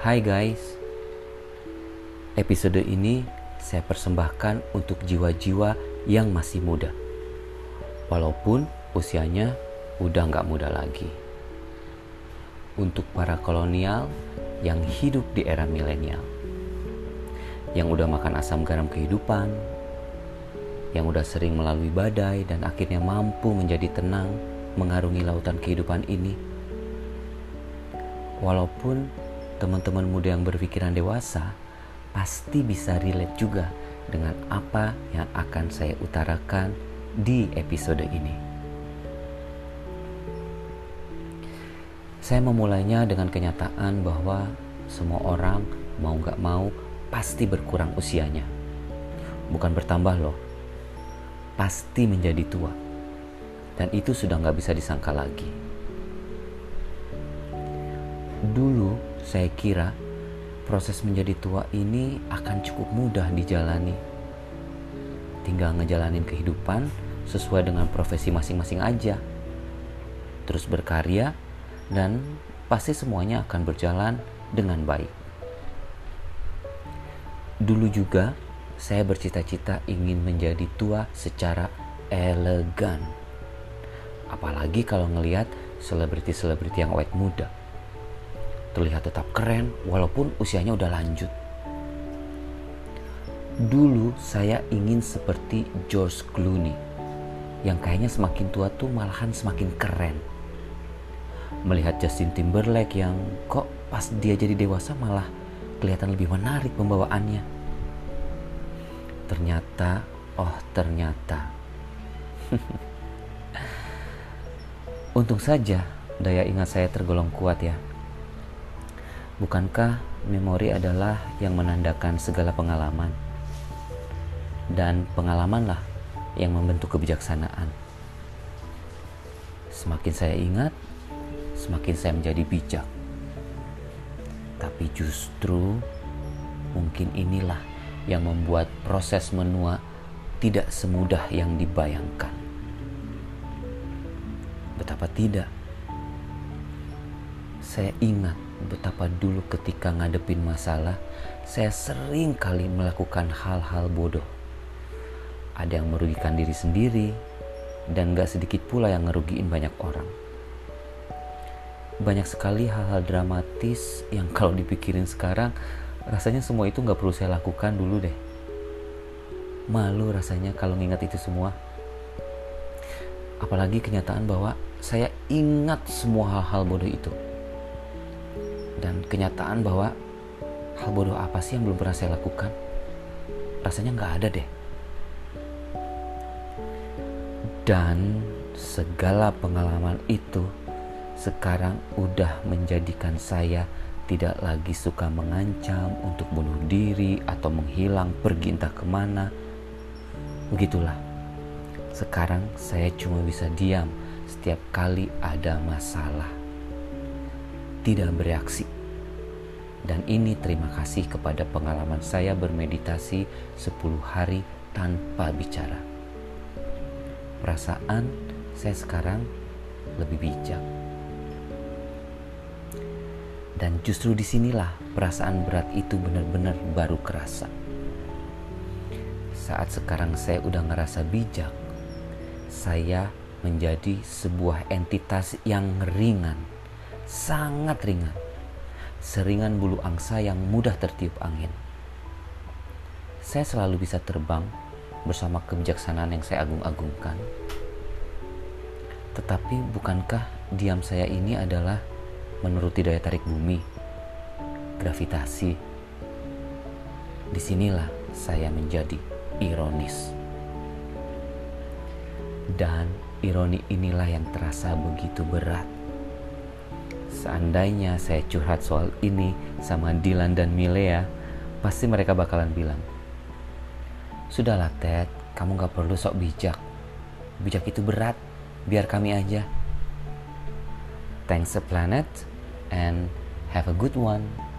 Hai guys, episode ini saya persembahkan untuk jiwa-jiwa yang masih muda, walaupun usianya udah nggak muda lagi. Untuk para kolonial yang hidup di era milenial, yang udah makan asam garam kehidupan, yang udah sering melalui badai dan akhirnya mampu menjadi tenang mengarungi lautan kehidupan ini. Walaupun teman-teman muda yang berpikiran dewasa pasti bisa relate juga dengan apa yang akan saya utarakan di episode ini. Saya memulainya dengan kenyataan bahwa semua orang mau gak mau pasti berkurang usianya. Bukan bertambah loh, pasti menjadi tua. Dan itu sudah gak bisa disangka lagi. Dulu saya kira proses menjadi tua ini akan cukup mudah dijalani. Tinggal ngejalanin kehidupan sesuai dengan profesi masing-masing aja. Terus berkarya dan pasti semuanya akan berjalan dengan baik. Dulu juga saya bercita-cita ingin menjadi tua secara elegan. Apalagi kalau ngelihat selebriti-selebriti yang awet muda terlihat tetap keren walaupun usianya udah lanjut. Dulu saya ingin seperti George Clooney yang kayaknya semakin tua tuh malahan semakin keren. Melihat Justin Timberlake yang kok pas dia jadi dewasa malah kelihatan lebih menarik pembawaannya. Ternyata, oh ternyata. Untung saja daya ingat saya tergolong kuat ya Bukankah memori adalah yang menandakan segala pengalaman? Dan pengalamanlah yang membentuk kebijaksanaan. Semakin saya ingat, semakin saya menjadi bijak. Tapi justru mungkin inilah yang membuat proses menua tidak semudah yang dibayangkan. Betapa tidak? Saya ingat betapa dulu ketika ngadepin masalah, saya sering kali melakukan hal-hal bodoh. Ada yang merugikan diri sendiri, dan gak sedikit pula yang ngerugiin banyak orang. Banyak sekali hal-hal dramatis yang kalau dipikirin sekarang, rasanya semua itu gak perlu saya lakukan dulu deh. Malu rasanya kalau ngingat itu semua. Apalagi kenyataan bahwa saya ingat semua hal-hal bodoh itu dan kenyataan bahwa hal bodoh apa sih yang belum pernah saya lakukan? Rasanya nggak ada deh. Dan segala pengalaman itu sekarang udah menjadikan saya tidak lagi suka mengancam untuk bunuh diri atau menghilang pergi entah ke mana. Begitulah. Sekarang saya cuma bisa diam. Setiap kali ada masalah tidak bereaksi. Dan ini terima kasih kepada pengalaman saya bermeditasi 10 hari tanpa bicara. Perasaan saya sekarang lebih bijak. Dan justru di sinilah perasaan berat itu benar-benar baru kerasa. Saat sekarang saya udah ngerasa bijak, saya menjadi sebuah entitas yang ringan sangat ringan, seringan bulu angsa yang mudah tertiup angin. Saya selalu bisa terbang bersama kebijaksanaan yang saya agung-agungkan. Tetapi bukankah diam saya ini adalah menuruti daya tarik bumi, gravitasi? Di sinilah saya menjadi ironis. Dan ironi inilah yang terasa begitu berat Seandainya saya curhat soal ini sama Dilan dan Milea, pasti mereka bakalan bilang, Sudahlah Ted, kamu gak perlu sok bijak. Bijak itu berat, biar kami aja. Thanks a planet and have a good one.